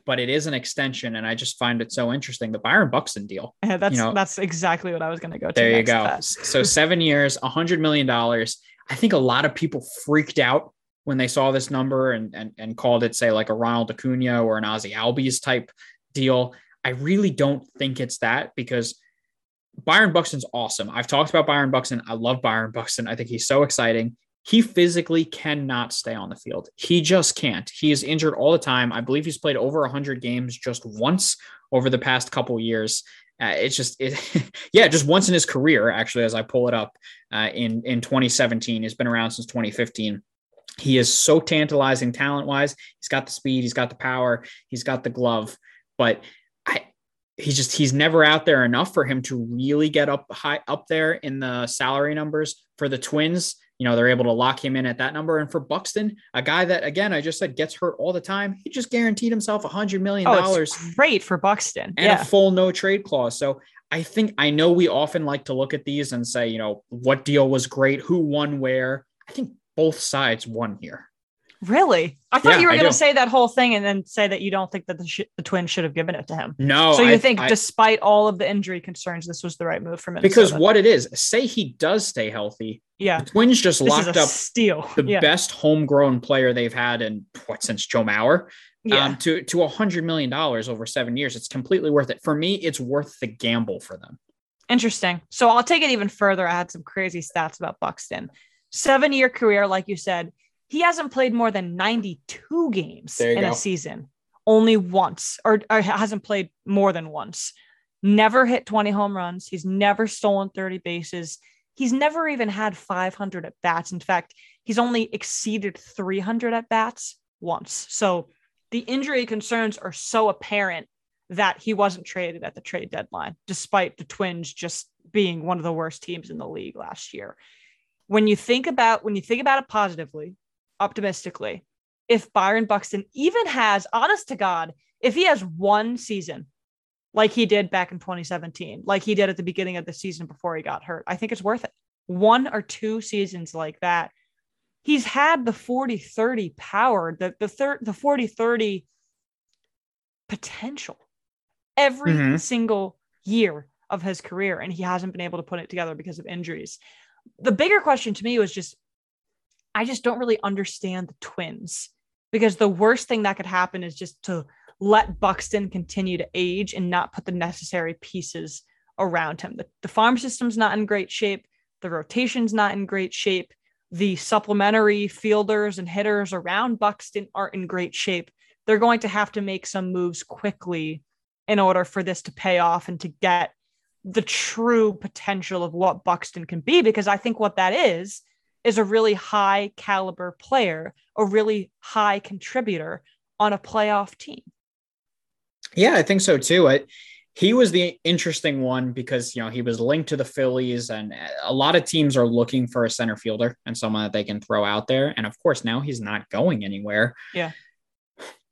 but it is an extension, and I just find it so interesting. The Byron Buxton deal. Yeah, that's You know- that's exactly what I was gonna go to. There you go. So seven years, a hundred million dollars. I think a lot of people freaked out when they saw this number and and and called it, say, like a Ronald Acuna or an Ozzie Albies type deal. I really don't think it's that because Byron Buxton's awesome. I've talked about Byron Buxton. I love Byron Buxton. I think he's so exciting. He physically cannot stay on the field. He just can't. He is injured all the time. I believe he's played over 100 games just once over the past couple years. Uh, it's just, it, yeah, just once in his career, actually, as I pull it up uh, in, in 2017. He's been around since 2015. He is so tantalizing talent wise. He's got the speed, he's got the power, he's got the glove, but I, he's just he's never out there enough for him to really get up high up there in the salary numbers for the twins you know they're able to lock him in at that number and for buxton a guy that again i just said gets hurt all the time he just guaranteed himself a hundred million Oh, great for Buxton. and yeah. a full no trade clause so i think i know we often like to look at these and say you know what deal was great who won where i think both sides won here Really? I thought Yeah, you were going to say that whole thing and then say that you don't think that the, sh- the Twins should have given it to him. no so you I- think, I- despite all of the injury concerns, this was the right move for Minnesota? because what it is say he does stay healthy Yeah, the twins just this locked up steal. the yeah, best homegrown player they've had in what since Joe Mauer yeah. um, to to a hundred million dollars over seven years. It's completely worth it for me. It's worth the gamble for them. Interesting. So I'll take it even further. I had some crazy stats about Buxton. Seven year career, like you said, he hasn't played more than 92 games in go. a season, only once, or, or hasn't played more than once. Never hit 20 home runs. He's never stolen 30 bases. He's never even had 500 at bats. In fact, he's only exceeded 300 at bats once. So the injury concerns are so apparent that he wasn't traded at the trade deadline, despite the Twins just being one of the worst teams in the league last year. When you think about when you think about it positively, optimistically, if Byron Buxton even has, honest to God, if he has one season like he did back in 2017, like he did at the beginning of the season before he got hurt, I think it's worth it. One or two seasons like that. He's had the 40 30 power, the, the, thir- the 40 30 potential every Mhm. single year of his career, and he hasn't been able to put it together because of injuries. The bigger question to me was just, I just don't really understand the Twins because the worst thing that could happen is just to let Buxton continue to age and not put the necessary pieces around him. The, the farm system's not in great shape. The rotation's not in great shape. The supplementary fielders and hitters around Buxton aren't in great shape. They're going to have to make some moves quickly in order for this to pay off and to get the true potential of what Buxton can be. Because I think what that is, is a really high caliber player, a really high contributor on a playoff team. Yeah, I think so too. I, he was the interesting one because you know he was linked to the Phillies, and a lot of teams are looking for a center fielder and someone that they can throw out there. And of course, now he's not going anywhere. Yeah.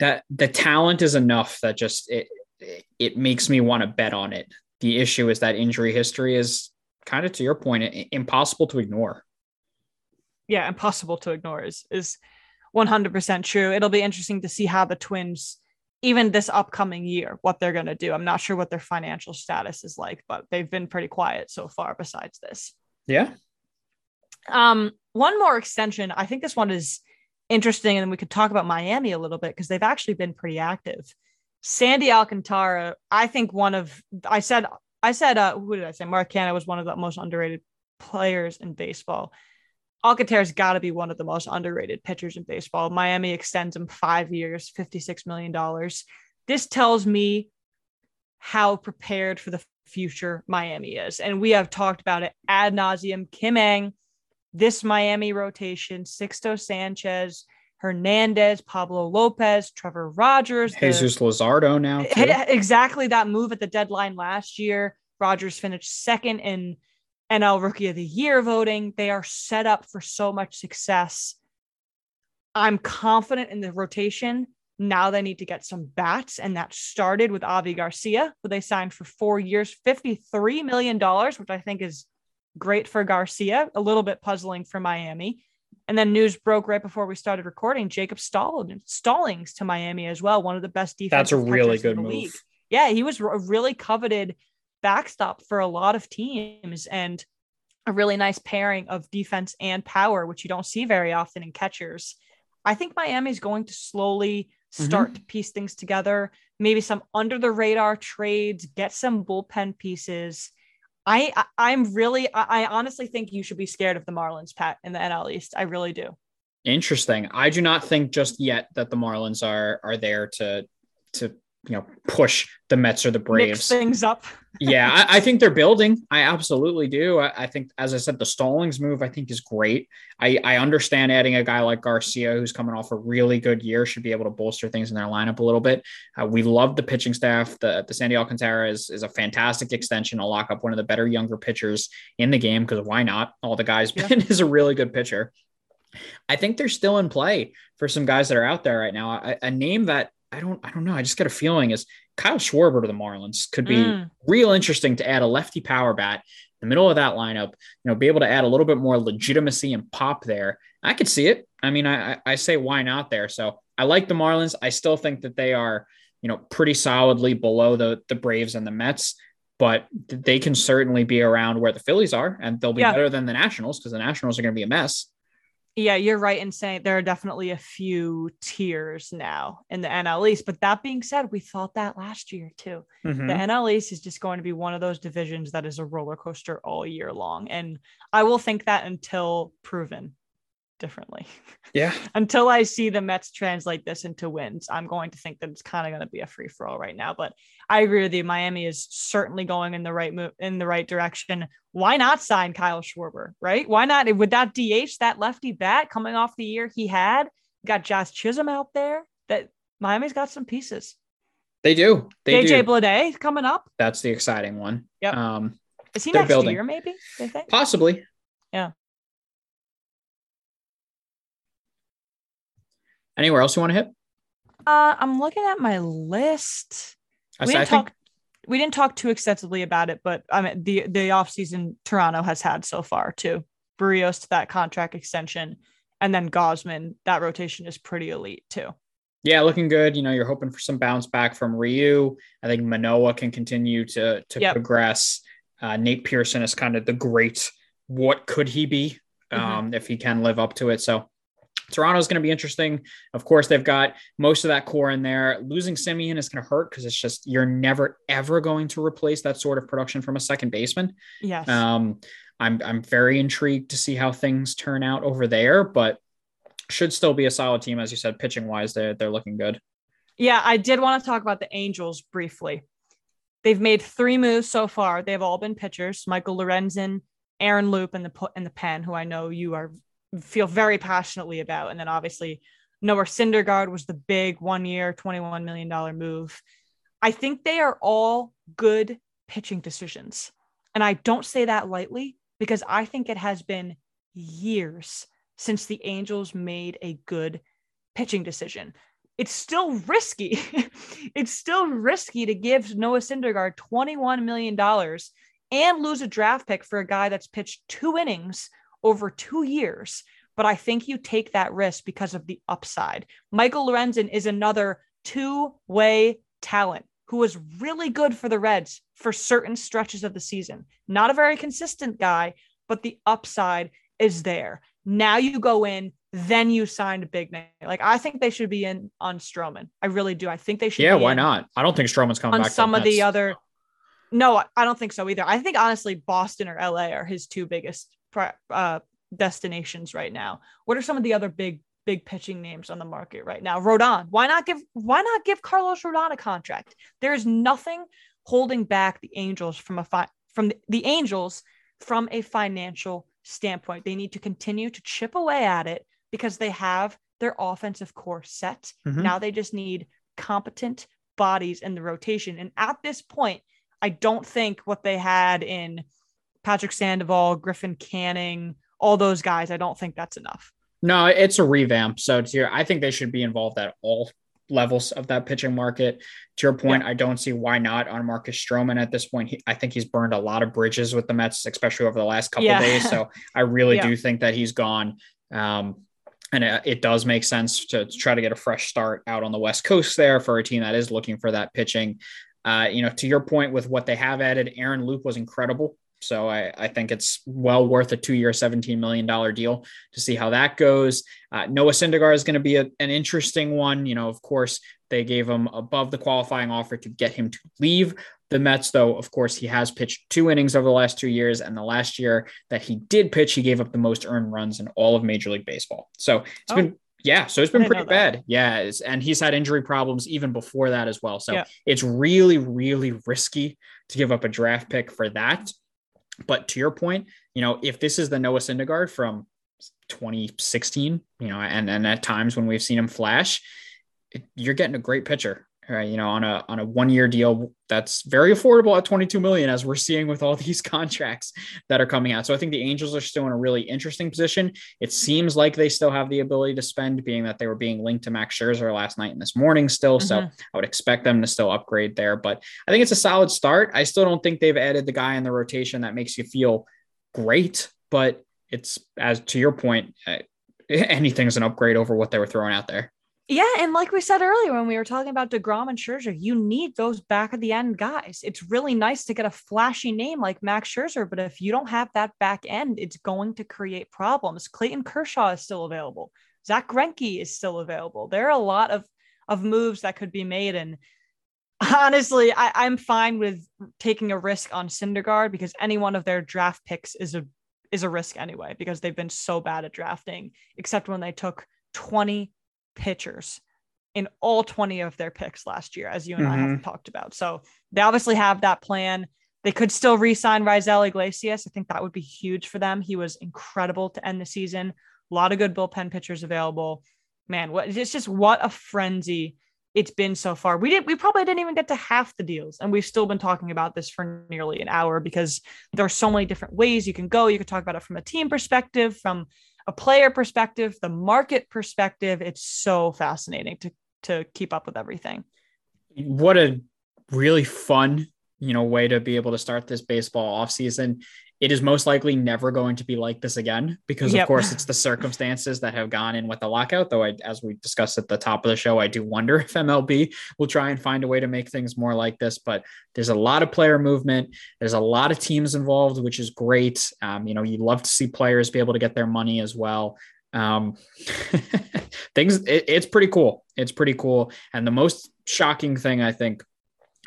that the talent is enough that just it it, it makes me want to bet on it. The issue is that injury history is kind of to your point, impossible to ignore. Yeah, impossible to ignore is is 100% true. It'll be interesting to see how the Twins even this upcoming year what they're going to do. I'm not sure what their financial status is like, but they've been pretty quiet so far besides this. Yeah. Um one more extension. I think this one is interesting and we could talk about Miami a little bit because they've actually been pretty active. Sandy Alcantara, I think one of I said I said uh who did I say Mark Canha was one of the most underrated players in baseball. Alcantara's got to be one of the most underrated pitchers in baseball. Miami extends him five years, $56 million. This tells me how prepared for the future Miami is. And we have talked about it ad nauseum. Kim Ng, this Miami rotation, Sixto Sanchez, Hernandez, Pablo Lopez, Trevor Rogers, Jesus the, Luzardo now. Too. Exactly that move at the deadline last year. Rogers finished second in NL Rookie of the Year voting. They are set up for so much success. I'm confident in the rotation. Now they need to get some bats, and that started with Avi Garcia, who they signed for four years, $53 million, which I think is great for Garcia, a little bit puzzling for Miami. And then news broke right before we started recording. Jacob Stallings to Miami as well, one of the best defense. That's a really good move. League. Yeah, he was a really coveted backstop for a lot of teams and a really nice pairing of defense and power, which you don't see very often in catchers. I think Miami's going to slowly start mm-hmm. to piece things together, maybe some under the radar trades, get some bullpen pieces. I, I am really I, I honestly think you should be scared of the Marlins, Pat, in the NL East. I really do. Interesting. I do not think just yet that the Marlins are are there to to you know push the Mets or the Braves Mix things up. yeah, I, I, think they're building. I absolutely do. I, I, think, as I said, the Stallings move I think is great. I, I understand adding a guy like Garcia who's coming off a really good year should be able to bolster things in their lineup a little bit. Uh, we love the pitching staff. The the Sandy Alcantara is is a fantastic extension to lock up one of the better younger pitchers in the game because why not? All the guys yeah. is a really good pitcher. I think they're still in play for some guys that are out there right now. A, a name that I don't I don't know. I just get a feeling is Kyle Schwarber to the Marlins could be mm. real interesting to add a lefty power bat in the middle of that lineup. You know, be able to add a little bit more legitimacy and pop there. I could see it. I mean, I I say why not there. So I like the Marlins. I still think that they are you know pretty solidly below the the Braves and the Mets. But they can certainly be around where the Phillies are, and they'll be yeah. better than the Nationals because the Nationals are going to be a mess. Yeah, you're right in saying there are definitely a few tiers now in the NL East. But that being said, we thought that last year too. Mm-hmm. The NL East is just going to be one of those divisions that is a roller coaster all year long. And I will think that until proven differently. Yeah. Until I see the Mets translate this into wins, I'm going to think that it's kind of going to be a free for all right now. But I agree with you. Miami is certainly going in the right move in the right direction. Why not sign Kyle Schwarber? Right? Why not? With that DH, that lefty bat coming off the year he had, got Jazz Chisholm out there. That Miami's got some pieces. They do. They JJ Bleday coming up. That's the exciting one. Yeah. Um, is he next building. year? Maybe they think possibly. Yeah. Anywhere else you want to hit? Uh, I'm looking at my list. I we didn't talk. Think... We didn't talk too extensively about it, but I mean the the offseason Toronto has had so far too. Berrios to that contract extension, and then Gausman. That rotation is pretty elite too. Yeah, looking good. You know, you're hoping for some bounce back from Ryu. I think Manoah can continue to to yep. progress. Uh, Nate Pearson is kind of the great. What could he be mm-hmm. um, mm-hmm. if he can live up to it? So Toronto's going to be interesting. Of course, they've got most of that core in there. Losing Semien is going to hurt because it's just you're never ever going to replace that sort of production from a second baseman. Yes. Um, I'm I'm very intrigued to see how things turn out over there, but should still be a solid team, as you said, pitching wise. They're they're looking good. Yeah, I did want to talk about the Angels briefly. They've made three moves so far. They've all been pitchers: Michael Lorenzen, Aaron Loup, and the in the pen, who I know you are feel very passionately about. And then obviously Noah Syndergaard was the big one year, $21 million move. I think they are all good pitching decisions. And I don't say that lightly because I think it has been years since the Angels made a good pitching decision. It's still risky. it's still risky to give Noah Syndergaard $21 million and lose a draft pick for a guy that's pitched two innings over two years. But I think you take that risk because of the upside. Michael Lorenzen is another two way talent who was really good for the Reds for certain stretches of the season. Not a very consistent guy, but the upside is there. Now you go in, then you signed a big name. Like I think they should be in on Stroman. I really do. I think they should. Yeah, why not? I don't think Stroman's coming on back some of the other No, I don't think so either. I think honestly, Boston or LA are his two biggest uh, destinations right now. What are some of the other big big pitching names on the market right now? Rodon. Why not give Why not give Carlos Rodon a contract? There is nothing holding back the Angels from a fi- from the, the Angels from a financial standpoint. They need to continue to chip away at it because they have their offensive core set. Mm-hmm. Now they just need competent bodies in the rotation. And at this point, I don't think what they had in Patrick Sandoval, Griffin Canning, all those guys, I don't think that's enough. No, it's a revamp. So to your, I think they should be involved at all levels of that pitching market. To your point, yeah. I don't see why not on Marcus Stroman at this point. He, I think he's burned a lot of bridges with the Mets, especially over the last couple yeah. days. So I really yeah. do think that he's gone. Um, and it, it, does make sense to, to, try to get a fresh start out on the West Coast there for a team that is looking for that pitching. Uh, you know, to your point with what they have added, Aaron Loup was incredible so I, I think it's well worth a two-year, $17 million deal to see how that goes. Uh, Noah Syndergaard is going to be a, an interesting one. You know, of course, they gave him above the qualifying offer to get him to leave the Mets, though, of course, he has pitched two innings over the last two years. And the last year that he did pitch, he gave up the most earned runs in all of Major League Baseball. So it's oh. been yeah, so it's been pretty bad. Yeah, and he's had injury problems even before that as well. So yeah. it's really, really risky to give up a draft pick for that. But to your point, you know, if this is the Noah Syndergaard from 2016, you know, and and at times when we've seen him flash, it, you're getting a great pitcher right? You know, on a on a one year deal that's very affordable at 22 million, as we're seeing with all these contracts that are coming out. So I think the Angels are still in a really interesting position. It seems like they still have the ability to spend, being that they were being linked to Max Scherzer last night and this morning still. Mm-hmm. So I would expect them to still upgrade there. But I think it's a solid start. I still don't think they've added the guy in the rotation that makes you feel great, but it's as to your point, uh, anything's an upgrade over what they were throwing out there. Yeah, and like we said earlier when we were talking about Degrom and Scherzer, you need those back of the end guys. It's really nice to get a flashy name like Max Scherzer, but if you don't have that back end, it's going to create problems. Clayton Kershaw is still available. Zack Greinke is still available. There are a lot of of moves that could be made, and honestly, I, I'm fine with taking a risk on Syndergaard because any one of their draft picks is a is a risk anyway because they've been so bad at drafting, except when they took 20 pitchers in all 20 of their picks last year, as you and mm-hmm. I have mm-hmm. talked about. So they obviously have that plan. They could still re-sign Raisel Iglesias. I think that would be huge for them. He was incredible to end the season. A lot of good bullpen pitchers available. Man, what it's just what a frenzy it's been so far. We didn't we probably didn't even get to half the deals, and we've still been talking about this for nearly an hour because there are so many different ways you can go. You could talk about it from a team perspective, from a player perspective, the market perspective, it's so fascinating to to keep up with everything. What a really fun, you know, way to be able to start this baseball off season it is most likely never going to be like this again because yep. of course it's the circumstances that have gone in with the lockout though I, as we discussed at the top of the show i do wonder if mlb will try and find a way to make things more like this but there's a lot of player movement. There's a lot of teams involved which is great. Um, you know you love to see players be able to get their money as well. Um, things it, it's pretty cool. It's pretty cool. And the most shocking thing i think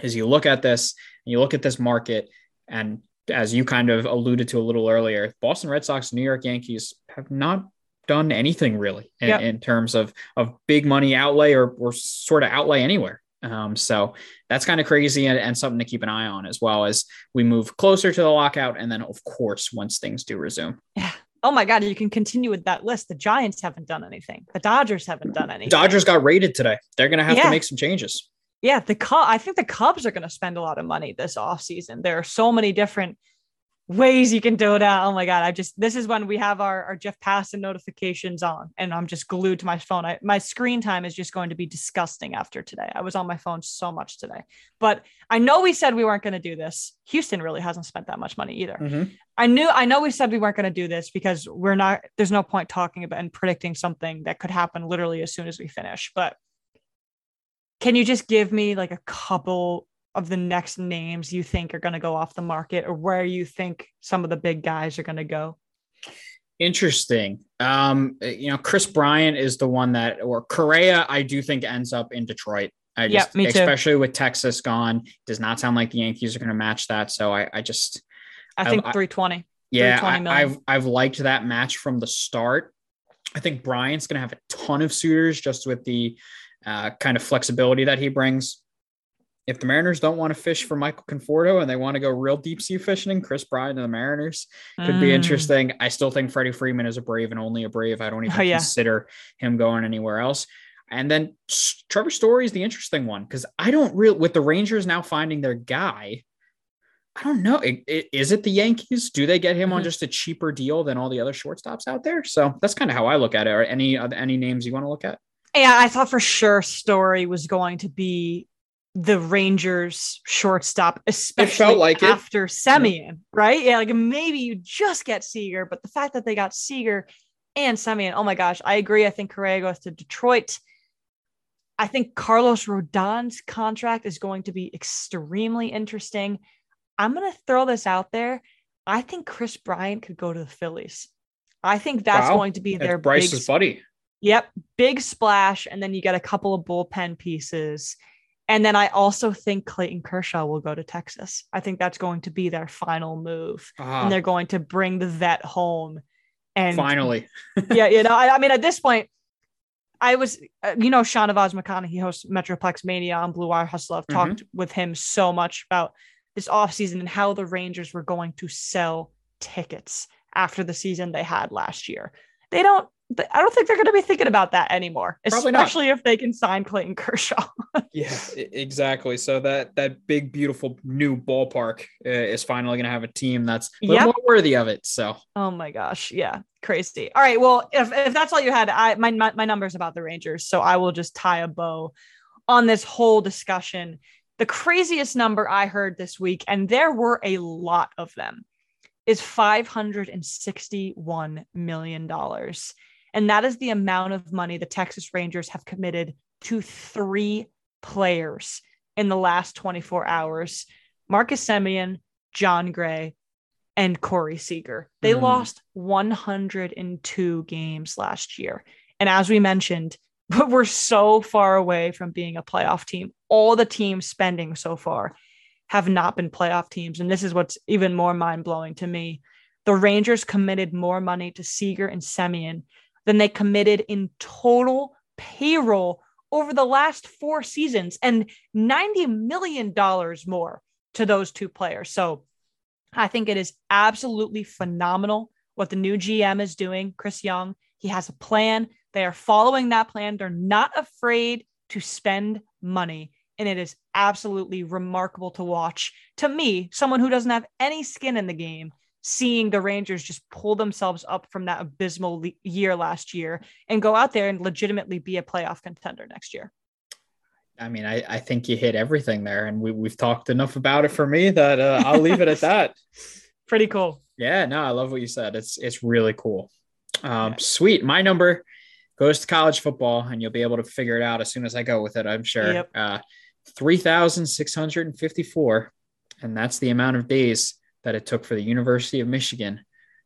is you look at this and you look at this market and as you kind of alluded to a little earlier, Boston Red Sox, New York Yankees have not done anything really in, yep. in terms of of big money outlay or or sort of outlay anywhere. Um, so that's kind of crazy and, and, something to keep an eye on as well as we move closer to the lockout. And then, of course, once things do resume. Yeah. Oh my God, you can continue with that list. The Giants haven't done anything. The Dodgers haven't done anything. Dodgers got raided today. They're going to have yeah. to make some changes yeah, the Cubs, I think the Cubs are going to spend a lot of money this offseason. There are so many different ways you can do it out. Oh my God. I just, this is when we have our, our Jeff Passan notifications on and I'm just glued to my phone. I, my screen time is just going to be disgusting after today. I was on my phone so much today, but I know we said we weren't going to do this. Houston really hasn't spent that much money either. Mm-hmm. I knew, I know we said we weren't going to do this because we're not, there's no point talking about and predicting something that could happen literally as soon as we finish, but can you just give me like a couple of the next names you think are going to go off the market or where you think some of the big guys are going to go? Interesting. Um, you know, Kris Bryant is the one that, or Correa, I do think ends up in Detroit. I Yeah, just, me too. especially with Texas gone, does not sound like the Yankees are going to match that. So I, I just, I I- think I- 320. yeah, 320 I, I've I've liked that match from the start. I think Bryant's going to have a ton of suitors just with the uh, kind of flexibility that he brings. If the Mariners don't want to fish for Michael Conforto and they want to go real deep sea fishing, Kris Bryant and the Mariners could be Mm. interesting. I still think Freddie Freeman is a brave and only a brave. I don't even Oh, yeah. consider him going anywhere else. And then Trevor Story is the interesting one because I don't really, with the Rangers now finding their guy, I don't know. I- I- Is it the Yankees? Do they get him on Mhm. just a cheaper deal than all the other shortstops out there? So that's kind of how I look at it. Or any any names you want to look at? Yeah, I thought for sure Story was going to be the Rangers shortstop, especially like it. after Semien, right? Yeah, like maybe you just get Seager, but the fact that they got Seager and Semien, oh my gosh, I agree. I think Correa goes to Detroit. I think Carlos Rodon's contract is going to be extremely interesting. I'm going to throw this out there. I think Kris Bryant could go to the Phillies. I think that's Wow. going to be their That's Bryce's big buddy. Yep, big splash, and then you get a couple of bullpen pieces. And then I also think Clayton Kershaw will go to Texas. I think that's going to be their final move, Ah, and they're going to bring the vet home. And finally. yeah, you know, I, I mean, at this point, I was, uh, you know, Shanavaz McConaughey hosts Metroplex Mania on Blue Wire Hustle. I've talked with him so much about this offseason and how the Rangers were going to sell tickets after the season they had last year. They don't, I don't think they're going to be thinking about that anymore, Probably not. especially if they can sign Clayton Kershaw. Yeah, exactly. So that that big beautiful new ballpark uh, is finally going to have a team that's a Yep. more worthy of it. So Oh my gosh. Yeah. Crazy. All right. Well, if, if that's all you had, I my, my my number's about the Rangers. So I will just tie a bow on this whole discussion. The craziest number I heard this week, and there were a lot of them, is $561 million. And that is the amount of money the Texas Rangers have committed to three players in the last 24 hours Marcus Semien, Jon Gray, and Corey Seager. They Mhm. lost 102 games last year. And as we mentioned, but we're so far away from being a playoff team. All the teams spending so far have not been playoff teams. And this is what's even more mind blowing to me. The Rangers committed more money to Seager and Semien than they committed in total payroll over the last four seasons and $90 million more to those two players. So I think it is absolutely phenomenal what the new GM is doing, Chris Young. He has a plan. They are following that plan. They're not afraid to spend money. And it is absolutely remarkable to watch. To me, someone who doesn't have any skin in the game, seeing the Rangers just pull themselves up from that abysmal le- year last year and go out there and legitimately be a playoff contender next year. I mean, I, I think you hit everything there, and we we've talked enough about it for me that uh, I'll leave it at that. Pretty cool. Yeah, no, I love what you said. It's it's really cool. Um, Yeah. Sweet. My number goes to college football, and you'll be able to figure it out as soon as I go with it. I'm sure. Yep. Uh, Three thousand six hundred and fifty-four, and that's the amount of days that it took for the University of Michigan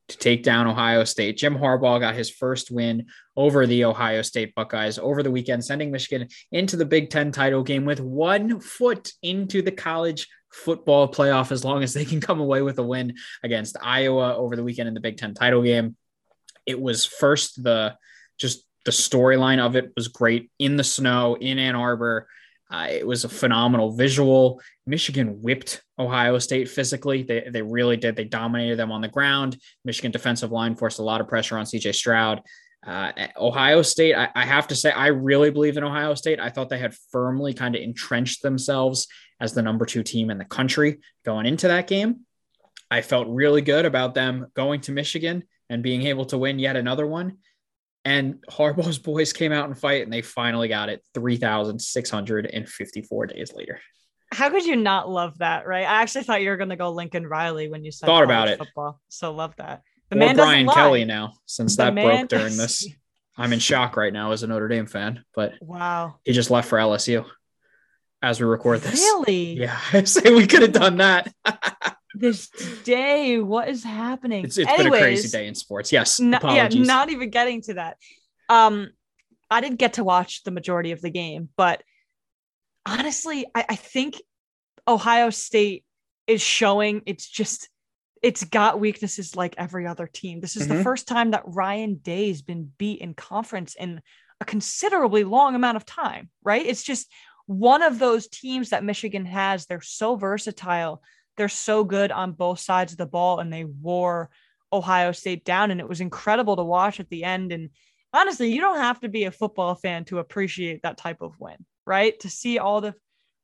to take down Ohio State. Jim Harbaugh got his first win over the Ohio State Buckeyes over the weekend, sending Michigan into the Big Ten title game with one foot into the college football playoff as long as they can come away with a win against Iowa over the weekend in the Big Ten title game. It was first the just the storyline of it was great in the snow in Ann Arbor. Uh, it was a phenomenal visual. Michigan whipped Ohio State physically. They, they really did. They dominated them on the ground. Michigan defensive line forced a lot of pressure on CJ Stroud. Uh, Ohio State, I, I have to say, I really believe in Ohio State. I thought they had firmly kind of entrenched themselves as the number two team in the country going into that game. I felt really good about them going to Michigan and being able to win yet another one. And Harbaugh's boys came out and fight, and they finally got it 3,654 days later. How could you not love that, right? I actually thought you were going to go Lincoln Riley when you said Thought about it. Football. So love that. The or man Brian. Kelly now, since The that broke during this. I'm in shock right now as a Notre Dame fan, but Wow. he just left for LSU as we record this. Really? Yeah, I say we could have done that. This day, what is happening? It's, it's been a crazy day in sports. Yes. no- yeah, not even getting to that. Um, I didn't get to watch the majority of the game, but honestly, I, I think Ohio State is showing it's just it's got weaknesses like every other team. This is mm-hmm. the first time that Ryan Day's been beat in conference in a considerably long amount of time, right? It's just one of those teams that Michigan has. They're so versatile. They're so good on both sides of the ball and they wore Ohio State down and it was incredible to watch at the end and honestly, you don't have to be a football fan to appreciate that type of win, right? To see all the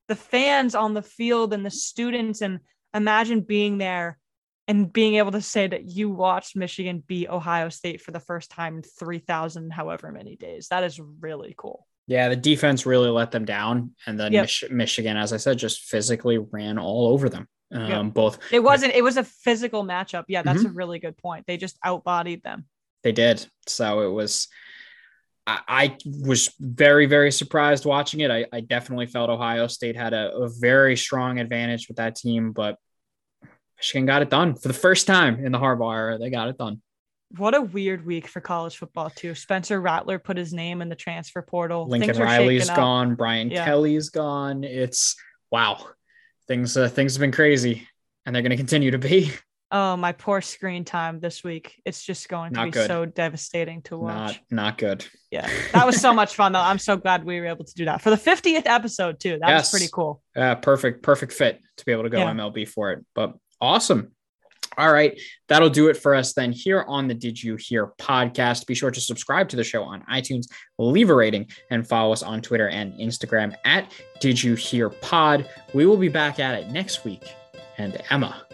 the fans on the field and the students and imagine being there and being able to say that you watched Michigan beat Ohio State for the first time in 3000 however many days. That is really cool. Yeah, the defense really let them down and then yep. Mich- Michigan as I said just physically ran all over them. Um, yep. both It wasn't it was a physical matchup. Yeah, that's mm-hmm. a really good point. They just outbodied them. They did. So it was I, was very, very surprised watching it. I, I definitely felt Ohio State had a, a, very strong advantage with that team, but Michigan got it done for the first time in the Harbaugh era. They got it done. What a weird week for college football, too. Spencer Rattler put his name in the transfer portal. Lincoln Riley's gone. Brian yeah. Kelly's gone. It's wow. Things uh, things have been crazy, and they're going to continue to be. Oh, my poor screen time this week. It's just going to not be good. so devastating to watch. Not, not good. Yeah. That was so much fun though. I'm so glad we were able to do that for the 50th episode too. That yes. was pretty cool. Yeah, perfect, perfect fit to be able to go yeah. MLB for it. But awesome. All right. That'll do it for us then here on the Did You Hear podcast. Be sure to subscribe to the show on iTunes, leave a rating, and follow us on Twitter and Instagram at Did You Hear Pod. We will be back at it next week. And Emma,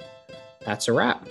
that's a wrap.